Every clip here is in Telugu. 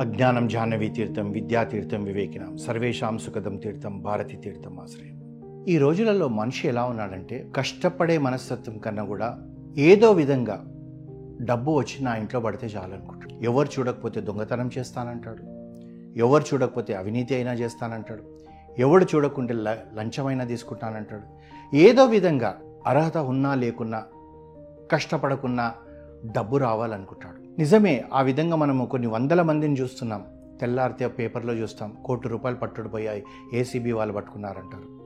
అజ్ఞానం జాహ్నవీ తీర్థం విద్యాతీర్థం వివేకినం. సర్వేషాం సుఖదం తీర్థం భారతి తీర్థం ఆశ్రయం. ఈ రోజులలో మనిషి ఎలా ఉన్నాడంటే కష్టపడే మనస్తత్వం కన్నా కూడా ఏదో విధంగా డబ్బు వచ్చి నా ఇంట్లో పడితే చాలనుకుంటాడు. ఎవరు చూడకపోతే దొంగతనం చేస్తానంటాడు. ఎవరు చూడకపోతే అవినీతి అయినా చేస్తానంటాడు. ఎవడు చూడకుంటే ల- లంచమైనా తీసుకుంటానంటాడు. ఏదో విధంగా అర్హత ఉన్నా లేకున్నా కష్టపడకున్నా డబ్బు రావాలనుకుంటాడు. నిజమే ఆ విధంగా మనము కొన్ని వందల మందిని చూస్తున్నాం. తెల్లారితే పేపర్లో చూస్తాం. కోటి రూపాయలు పట్టుడు పోయాయి. ఏసీబీ వాళ్ళు పట్టుకున్నారంటారు.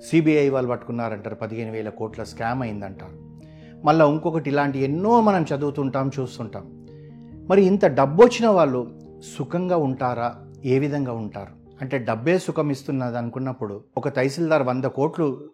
సిబిఐ వాళ్ళు పట్టుకున్నారంటారు. పదిహేను వేల కోట్ల స్కామ్ అయిందంటారు. మళ్ళీ ఇంకొకటి ఇలాంటి ఎన్నో మనం చదువుతుంటాం చూస్తుంటాం. మరి ఇంత డబ్బు వచ్చిన వాళ్ళు సుఖంగా ఉంటారా? ఏ విధంగా ఉంటారు? అంటే డబ్బే సుఖం ఇస్తున్నది అనుకున్నప్పుడు ఒక తహసీల్దార్ వంద కోట్లు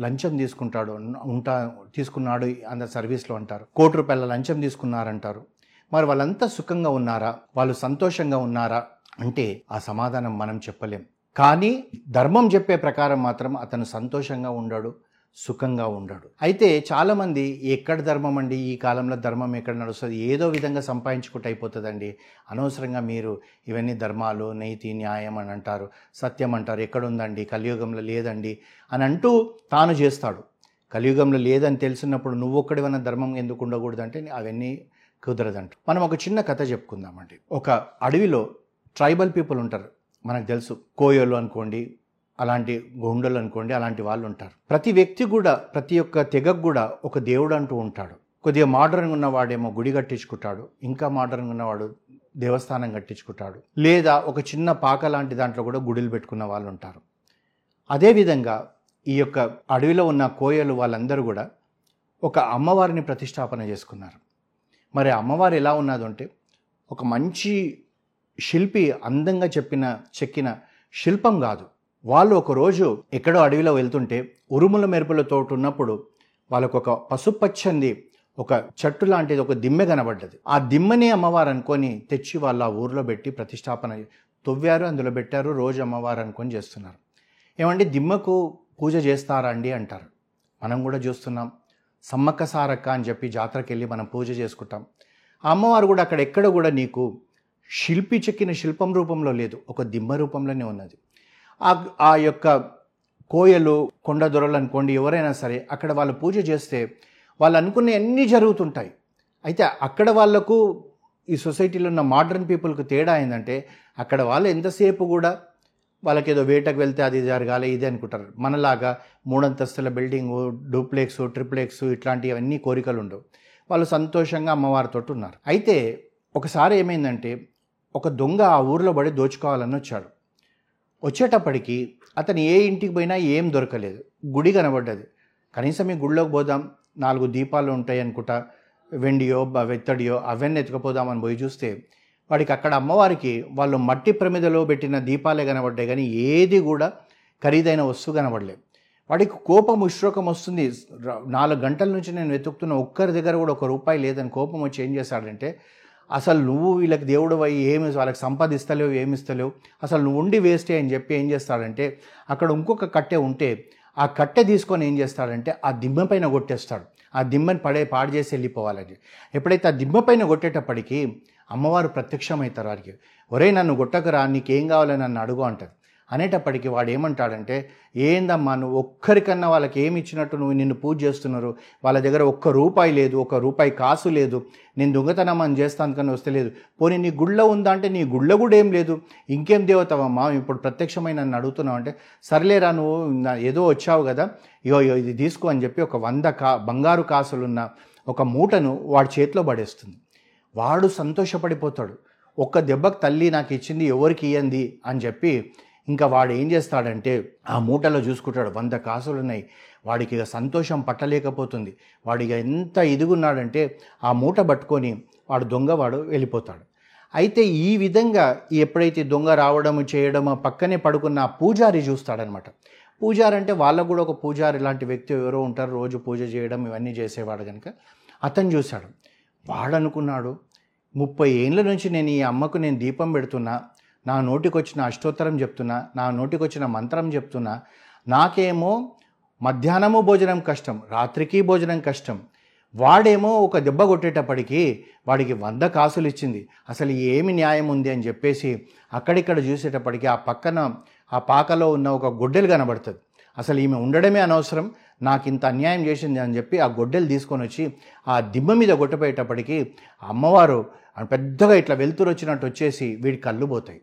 లంచం తీసుకుంటాడు ఉంటా తీసుకున్నాడు అంత సర్వీస్లో అంటారు. కోటి రూపాయల లంచం తీసుకున్నారంటారు. మరి వాళ్ళంతా సుఖంగా ఉన్నారా? వాళ్ళు సంతోషంగా ఉన్నారా? అంటే ఆ సమాధానం మనం చెప్పలేం. కానీ ధర్మం చెప్పే ప్రకారం మాత్రం అతను సంతోషంగా ఉండడు సుఖంగా ఉండడు. అయితే చాలామంది ఎక్కడ ధర్మం అండి? ఈ కాలంలో ధర్మం ఎక్కడ నడుస్తుంది? ఏదో విధంగా సంపాదించుకుంటూ అయిపోతుందండి. అనవసరంగా మీరు ఇవన్నీ ధర్మాలు నీతి న్యాయం అని అంటారు సత్యం అంటారు. ఎక్కడుందండి? కలియుగంలో లేదండి అని అంటూ తాను చేస్తాడు. కలియుగంలో లేదని తెలిసినప్పుడు నువ్వొక్కడివన్న ధర్మం ఎందుకు ఉండకూడదంటే అవన్నీ కుదరదంట మనం ఒక చిన్న కథ చెప్పుకుందామండి. ఒక అడవిలో ట్రైబల్ పీపుల్ ఉంటారు. మనకు తెలుసు కోయోలు అనుకోండి అలాంటి గుండెలు అనుకోండి అలాంటి వాళ్ళు ఉంటారు. ప్రతి వ్యక్తి కూడా ప్రతి ఒక్క తెగకు కూడా ఒక దేవుడు అంటూ ఉంటాడు. కొద్దిగా మోడర్న్గా ఉన్నవాడేమో గుడి కట్టించుకుంటాడు ఇంకా మోడర్న్గా ఉన్నవాడు దేవస్థానం కట్టించుకుంటాడు లేదా ఒక చిన్న పాక లాంటి దాంట్లో కూడా గుడిలు పెట్టుకున్న వాళ్ళు ఉంటారు. అదేవిధంగా ఈ యొక్క అడవిలో ఉన్న కోయలు వాళ్ళందరూ కూడా ఒక అమ్మవారిని ప్రతిష్టాపన చేసుకున్నారు. మరి అమ్మవారు ఎలా ఉన్నది అంటే ఒక మంచి శిల్పి అందంగా చెప్పిన చెక్కిన శిల్పం కాదు. వాళ్ళు ఒకరోజు ఎక్కడో అడవిలో వెళ్తుంటే ఉరుముల మెరుపులతో ఉన్నప్పుడు వాళ్ళకు ఒక పసుపచ్చంది ఒక చెట్టు లాంటిది ఒక దిమ్మె కనబడ్డది. ఆ దిమ్మని అమ్మవారు అనుకొని తెచ్చి వాళ్ళ ఆ ఊర్లో పెట్టి ప్రతిష్టాపన తవ్వారు అందులో పెట్టారు రోజు అమ్మవారు అనుకొని చేస్తున్నారు. ఏమండి దిమ్మకు పూజ చేస్తారా అండి అంటారు. మనం కూడా చూస్తున్నాం. సమ్మక్క సారక్క అని చెప్పి జాతరకి వెళ్ళి మనం పూజ చేసుకుంటాం. ఆ అమ్మవారు కూడా అక్కడ ఎక్కడ కూడా నీకు శిల్పి చెక్కిన శిల్పం రూపంలో లేదు. ఒక దిమ్మ రూపంలోనే ఉన్నది. ఆ ఆ యొక్క కోయలు కొండ దొరలు అనుకోండి ఎవరైనా సరే అక్కడ వాళ్ళు పూజ చేస్తే వాళ్ళు అనుకునే అన్నీ జరుగుతుంటాయి. అయితే అక్కడ వాళ్ళకు ఈ సొసైటీలో ఉన్న మోడర్న్ పీపుల్కి తేడా ఏంటంటే అక్కడ వాళ్ళు ఎంతసేపు కూడా వాళ్ళకి ఏదో వేటకు వెళ్తే అది జరగాలి ఇది అనుకుంటారు. మనలాగా మూడంతస్తుల బిల్డింగు డూప్లెక్స్ ట్రిప్లెక్స్ ఇట్లాంటివన్నీ కోరికలు ఉండవు. వాళ్ళు సంతోషంగా అమ్మవారితో ఉన్నారు. అయితే ఒకసారి ఏమైందంటే ఒక దొంగ ఆ ఊర్లో పడి దోచుకోవాలని వచ్చాడు. వచ్చేటప్పటికి అతను ఏ ఇంటికి పోయినా ఏం దొరకలేదు. గుడి కనబడ్డది. కనీసం ఈ గుడిలోకి పోదాం నాలుగు దీపాలు ఉంటాయి అనుకుంటా వెండియో వెత్తడియో అవన్నీ ఎత్తుకుపోదామని పోయి చూస్తే వాడికి అక్కడ అమ్మవారికి వాళ్ళు మట్టి ప్రమిదలో పెట్టిన దీపాలే కనబడ్డాయి కానీ ఏది కూడా ఖరీదైన వస్తువు కనబడలేదు. వాడికి కోపం ఉశ్రోకం వస్తుంది. నాలుగు గంటల నుంచి నేను వెతుకుతున్న ఒక్కరి దగ్గర కూడా ఒక రూపాయి లేదని కోపం వచ్చి ఏం చేశాడంటే అసలు నువ్వు వీళ్ళకి దేవుడు అయ్యి ఏమి వాళ్ళకి సంపాదిస్తలేవు ఏమి ఇస్తలేవు అసలు నువ్వు ఉండి వేస్టే అని చెప్పి ఏం చేస్తాడంటే అక్కడ ఇంకొక కట్టె ఉంటే ఆ కట్టె తీసుకొని ఏం చేస్తాడంటే ఆ దిమ్మ పైన కొట్టేస్తాడు. ఆ దిమ్మని పడే పాడు చేసి వెళ్ళిపోవాలని. ఎప్పుడైతే ఆ దిమ్మ పైన కొట్టేటప్పటికి అమ్మవారు ప్రత్యక్షమవుతారు వారికి. ఒరే నన్ను కొట్టకరా నీకేం కావాలో నన్ను అడుగు అంటారు. అనేటప్పటికీ వాడు ఏమంటాడంటే ఏందమ్మా నువ్వు ఒక్కరికన్నా వాళ్ళకి ఏమి ఇచ్చినట్టు నువ్వు నిన్ను పూజ చేస్తున్నారు? వాళ్ళ దగ్గర ఒక్క రూపాయి లేదు ఒక రూపాయి కాసు లేదు. నేను దొంగతనం అని చేస్తాను కానీ వస్తే లేదు. పోనీ నీ గుళ్ళ ఉందా అంటే నీ గుళ్ళ కూడా ఏం లేదు. ఇంకేం దేవతవమ్మా ఇప్పుడు ప్రత్యక్షమైన నన్ను అడుగుతున్నావు అంటే సర్లేరా నువ్వు ఏదో వచ్చావు కదా ఇగో ఇగో ఇది తీసుకో అని చెప్పి ఒక వంద కా బంగారు కాసులున్న ఒక మూటను వాడి చేతిలో పడేస్తుంది. వాడు సంతోషపడిపోతాడు. ఒక్క దెబ్బకు తల్లి నాకు ఇచ్చింది ఎవరికి ఇయ్యంది? అని చెప్పి ఇంకా వాడు ఏం చేస్తాడంటే ఆ మూటలో చూసుకుంటాడు. వంద కాసులు ఉన్నాయి వాడికి ఇక సంతోషం పట్టలేకపోతుంది. వాడికి ఎంత ఇదిగున్నాడంటే ఆ మూట పట్టుకొని వాడు దొంగవాడు వెళ్ళిపోతాడు. అయితే ఈ విధంగా ఎప్పుడైతే దొంగ రావడము చేయడము పక్కనే పడుకున్న ఆ పూజారి చూస్తాడనమాట. పూజారి అంటే వాళ్ళకు కూడా ఒక పూజారి లాంటి వ్యక్తి ఎవరో ఉంటారు. రోజు పూజ చేయడం ఇవన్నీ చేసేవాడు కనుక అతను చూశాడు. వాడనుకున్నాడు. ముప్పై ఏళ్ళ నుంచి నేను ఈ అమ్మకు నేను దీపం పెడుతున్నా. నా నోటికొచ్చిన అష్టోత్తరం చెప్తున్నా. నా నోటికొచ్చిన మంత్రం చెప్తున్నా. నాకేమో మధ్యాహ్నము భోజనం కష్టం రాత్రికి భోజనం కష్టం. వాడేమో ఒక దెబ్బ కొట్టేటప్పటికి వాడికి వంద కాసులు ఇచ్చింది. అసలు ఏమి న్యాయం ఉంది అని చెప్పేసి అక్కడిక్కడ చూసేటప్పటికి ఆ పక్కన ఆ పాకలో ఉన్న ఒక గొడ్డెలు కనబడుతుంది. అసలు ఈమె ఉండడమే అనవసరం నాకు ఇంత అన్యాయం చేసింది అని చెప్పి ఆ గొడ్డెలు తీసుకొని వచ్చి ఆ దిమ్మ మీద కొట్టపోయేటప్పటికి అమ్మవారు పెద్దగా ఇట్లా వెలుతురు వచ్చినట్టు వచ్చేసి వీడి కళ్ళు పోతాయి.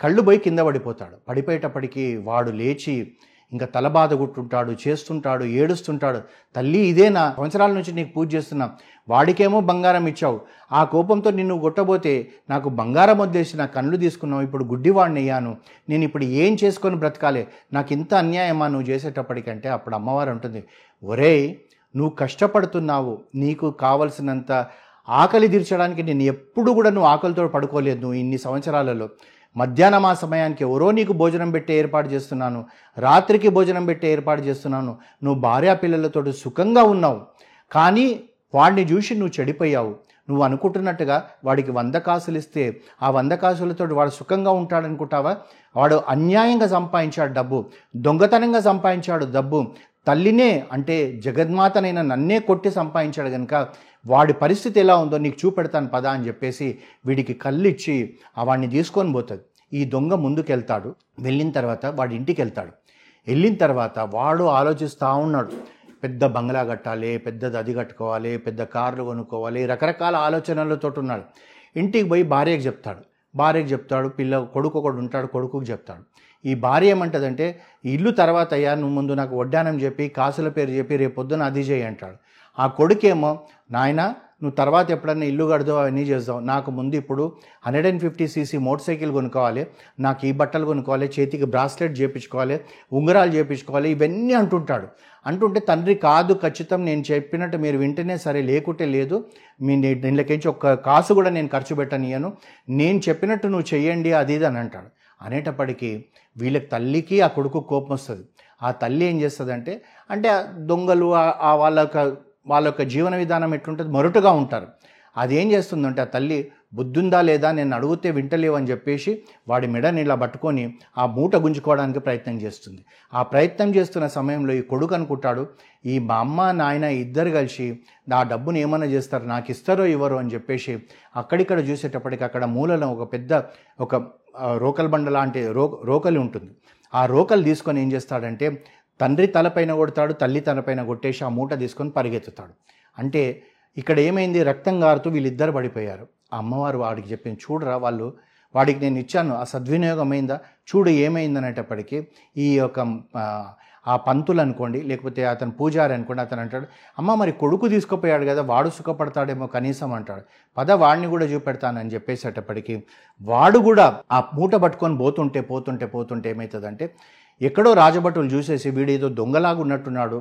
కళ్ళు పోయి కింద పడిపోతాడు. పడిపోయేటప్పటికి వాడు లేచి ఇంకా తల బాధ గుట్టుంటాడు చేస్తుంటాడు ఏడుస్తుంటాడు. తల్లి ఇదే నా సంవత్సరాల నుంచి నీకు పూజ చేస్తున్నా. వాడికేమో బంగారం ఇచ్చావు. ఆ కోపంతో నిన్ను కొట్టబోతే నాకు బంగారం వదిలేసి నా కళ్ళు తీసుకున్నావు. ఇప్పుడు గుడ్డివాడిని అయ్యాను. నేను ఇప్పుడు ఏం చేసుకొని బ్రతకాలి? నాకు ఇంత అన్యాయమా నువ్వు చేసేటప్పటికంటే? అప్పుడు అమ్మవారు ఉంటుంది ఒరేయ్ నువ్వు కష్టపడుతున్నావు. నీకు కావలసినంత ఆకలి తీర్చడానికి నేను ఎప్పుడు కూడా నువ్వు ఆకలితో పడుకోలేదు. నువ్వు ఇన్ని సంవత్సరాలలో మధ్యాహ్నం ఆ సమయానికి ఎవరో నీకు భోజనం పెట్టే ఏర్పాటు చేస్తున్నాను రాత్రికి భోజనం పెట్టే ఏర్పాటు చేస్తున్నాను నువ్వు భార్యా పిల్లలతో సుఖంగా ఉన్నావు కానీ వాడిని చూసి నువ్వు చెడిపోయావు. నువ్వు అనుకుంటున్నట్టుగా వాడికి వంద కాసులు ఇస్తే ఆ వంద కాసులతో వాడు సుఖంగా ఉంటాడనుకుంటావా? వాడు అన్యాయంగా సంపాదించాడు డబ్బు దొంగతనంగా సంపాదించాడు డబ్బు తల్లినే అంటే జగన్మాతనైన నన్నే కొట్టి సంపాదించాడు కనుక వాడి పరిస్థితి ఎలా ఉందో నీకు చూపెడతాను పదా అని చెప్పేసి వీడికి కళ్ళిచ్చి ఆ వాడిని తీసుకొని పోతుంది. ఈ దొంగ ముందుకెళ్తాడు వెళ్ళిన తర్వాత వాడి ఇంటికి వెళ్తాడు వెళ్ళిన తర్వాత వాడు ఆలోచిస్తూ ఉన్నాడు. పెద్ద బంగ్లా కట్టాలి పెద్దది అది కట్టుకోవాలి పెద్ద కార్లు కొనుక్కోవాలి రకరకాల ఆలోచనలతో ఉన్నాడు. ఇంటికి పోయి భార్యకు చెప్తాడు. భార్యకు చెప్తాడు పిల్ల కొడుకు ఒకడు ఉంటాడు కొడుకుకి చెప్తాడు. ఈ భార్య ఏమంటదంటే ఇల్లు తర్వాత అయ్యా నువ్వు ముందు నాకు వడ్డానం చెప్పి కాసుల పేరు చెప్పి రేపు పొద్దున అది చేయి అంటాడు. ఆ కొడుకేమో నాయన నువ్వు తర్వాత ఎప్పుడన్నా ఇల్లు కడదావు అవన్నీ చేస్తావు. నాకు ముందు ఇప్పుడు hundred and fifty CC motor cycle కొనుక్కోవాలి. నాకు ఈ బట్టలు కొనుక్కోవాలి. చేతికి బ్రాస్లెట్ చేయించుకోవాలి ఉంగరాలు చేయించుకోవాలి ఇవన్నీ అంటుంటాడు. అంటుంటే తండ్రి కాదు ఖచ్చితం. నేను చెప్పినట్టు మీరు వింటేనే సరే లేకుంటే లేదు. మీ దీనిలోకించి ఒక్క కాసు కూడా నేను ఖర్చు పెట్టనియను. నేను చెప్పినట్టు నువ్వు చెయ్యండి అది ఇది అని అంటాడు. అనేటప్పటికీ వీళ్ళకి తల్లికి ఆ కొడుకు కోపం వస్తుంది. ఆ తల్లి ఏం చేస్తుందంటే అంటే దొంగలు ఆ- వాళ్ళ యొక్క వాళ్ళ యొక్క జీవన విధానం ఎట్లుంటుంది మొరటుగా ఉంటారు. అది ఏం చేస్తుందంటే ఆ తల్లి బుద్ధుందా లేదా నేను అడిగితే వింటలేవు అని చెప్పేసి వాడి మెడని ఇలా పట్టుకొని ఆ మూట గుంజుకోవడానికి ప్రయత్నం చేస్తుంది. ఆ ప్రయత్నం చేస్తున్న సమయంలో ఈ కొడుకు అనుకుంటాడు ఈ మా అమ్మ నాయన ఇద్దరు కలిసి నా డబ్బును ఏమన్నా చేస్తారు నాకు ఇస్తారో ఇవ్వరో అని చెప్పేసి అక్కడిక్కడ చూసేటప్పటికి అక్కడ మూలలో ఒక పెద్ద ఒక రోకల్ బండ లాంటి రో రోకలి ఉంటుంది. ఆ రోకలు తీసుకొని ఏం చేస్తాడంటే తండ్రి తలపైన కొడతాడు తల్లి తలపైన కొట్టేసి ఆ మూట తీసుకొని పరిగెత్తుతాడు. అంటే ఇక్కడ ఏమైంది? రక్తం గారుతూ వీళ్ళిద్దరు పడిపోయారు. ఆ అమ్మవారు వాడికి చెప్పింది చూడరా వాళ్ళు వాడికి నేను ఇచ్చాను ఆ సద్వినియోగం అయిందా? చూడు ఏమైంది అనేటప్పటికీ ఈ యొక్క ఆ, పంతులు అనుకోండి లేకపోతే అతను పూజారి అనుకోండి అతను అంటాడు అమ్మ మరి కొడుకు తీసుకుపోయాడు కదా వాడు సుఖపడతాడేమో కనీసం అంటాడు. పద వాడిని కూడా చూపెడతానని చెప్పేసేటప్పటికి వాడు కూడా ఆ మూట పట్టుకొని పోతుంటే పోతుంటే పోతుంటే ఏమవుతుందంటే ఎక్కడో రాజభటులు చూసేసి వీడేదో ఏదో దొంగలాగా ఉన్నట్టున్నాడు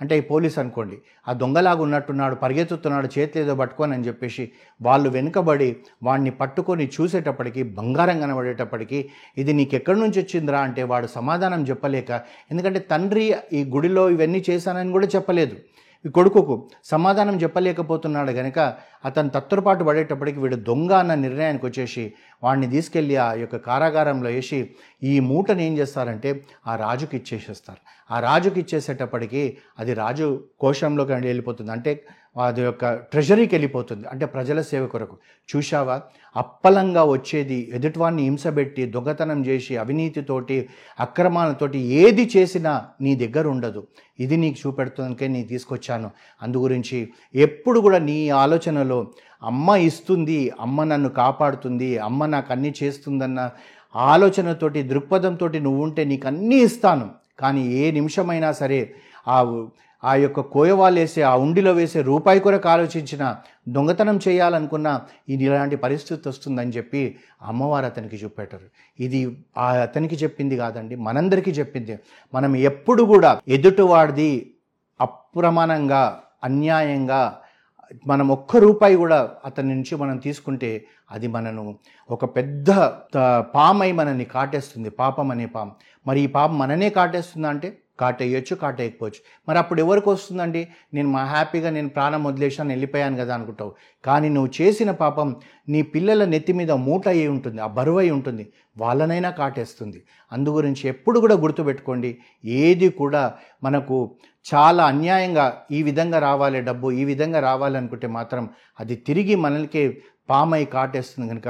అంటే ఈ పోలీస్ అనుకోండి ఆ దొంగలాగా ఉన్నట్టున్నాడు పరిగెత్తుతున్నాడు చేతిలేదో ఏదో పట్టుకొని అని చెప్పేసి వాళ్ళు వెనుకబడి వాడిని పట్టుకొని చూసేటప్పటికి బంగారం కనబడేటప్పటికి ఇది నీకు ఎక్కడి నుంచి వచ్చిందిరా అంటే వాడు సమాధానం చెప్పలేక ఎందుకంటే తండ్రి ఈ గుడిలో ఇవన్నీ చేశానని కూడా చెప్పలేదు. ఈ కొడుకుకు సమాధానం చెప్పలేకపోతున్నాడు గనక అతను తత్తురపాటు పడేటప్పటికి వీడు దొంగ అన్న నిర్ణయానికి వచ్చేసి వాడిని తీసుకెళ్ళి ఆ యొక్క కారాగారంలో వేసి ఈ మూటని ఏం చేస్తారంటే ఆ రాజుకి ఇచ్చేసేస్తారు. ఆ రాజుకి ఇచ్చేసేటప్పటికి అది రాజు కోశంలోకి వెళ్ళిపోతుంది. అంటే అది యొక్క ట్రెజరీకి వెళ్ళిపోతుంది. అంటే ప్రజల సేవ కొరకు. చూశావా? అప్పలంగా వచ్చేది ఎదుటివాడిని హింసబెట్టి దొంగతనం చేసి అవినీతితోటి అక్రమాలతోటి ఏది చేసినా నీ దగ్గర ఉండదు. ఇది నీకు చూపెడుతుందనికే నీ తీసుకొచ్చాను. అందు గురించి ఎప్పుడు కూడా నీ ఆలోచనలో అమ్మ ఇస్తుంది అమ్మ నన్ను కాపాడుతుంది అమ్మ నాకు అన్నీ చేస్తుందన్న ఆలోచనతోటి దృక్పథంతో నువ్వు ఉంటే నీకు అన్నీ ఇస్తాను. కానీ ఏ నిమిషమైనా సరే ఆ ఆ యొక్క కోయవాళ్ళు వేసే ఆ ఉండిలో వేసే రూపాయి కొరకు ఆలోచించిన దొంగతనం చేయాలనుకున్న ఇది ఇలాంటి పరిస్థితి వస్తుందని చెప్పి అమ్మవారు అతనికి చూపెట్టారు. ఇది ఆ అతనికి చెప్పింది కాదండి మనందరికీ చెప్పింది. మనం ఎప్పుడు కూడా ఎదుటివాడిది అప్రమాణంగా అన్యాయంగా మనం ఒక్క రూపాయి కూడా అతని నుంచి మనం తీసుకుంటే అది మనను ఒక పెద్ద పామై మనల్ని కాటేస్తుంది పాపం. అనే పాము మరి ఈ పాపం మననే కాటేస్తుందా అంటే కాటేయచ్చు కాటేయకపోవచ్చు. మరి అప్పుడు ఎవరికి వస్తుందండి? నేను మా హ్యాపీగా నేను ప్రాణం వదిలేసాను వెళ్ళిపోయాను కదా అనుకుంటావు. కానీ నువ్వు చేసిన పాపం నీ పిల్లల నెత్తి మీద మూట అయి ఉంటుంది ఆ బరువు అయి ఉంటుంది వాళ్ళనైనా కాటేస్తుంది. అందు గురించి ఎప్పుడు కూడా గుర్తుపెట్టుకోండి ఏది కూడా మనకు చాలా అన్యాయంగా ఈ విధంగా రావాలి డబ్బు ఈ విధంగా రావాలనుకుంటే మాత్రం అది తిరిగి మనల్కే పామై కాటేస్తుంది కనుక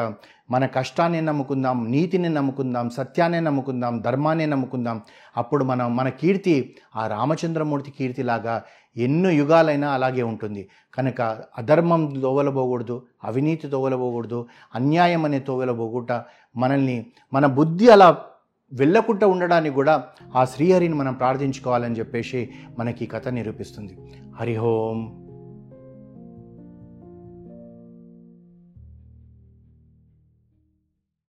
మన కష్టాన్ని నమ్ముకుందాం నీతిని నమ్ముకుందాం సత్యాన్ని నమ్ముకుందాం ధర్మాన్ని నమ్ముకుందాం. అప్పుడు మనం మన కీర్తి ఆ రామచంద్రమూర్తి కీర్తిలాగా ఎన్నో యుగాలైనా అలాగే ఉంటుంది. కనుక అధర్మం తోవలబోకూడదు అవినీతి తోవలబోకూడదు అన్యాయం అనే తోవలబోకుండా మనల్ని మన బుద్ధి అలా వెళ్ళకుండా ఉండడానికి కూడా ఆ శ్రీహరిని మనం ప్రార్థించుకోవాలని చెప్పేసి మనకి ఈ కథ నిరూపిస్తుంది. హరిహోం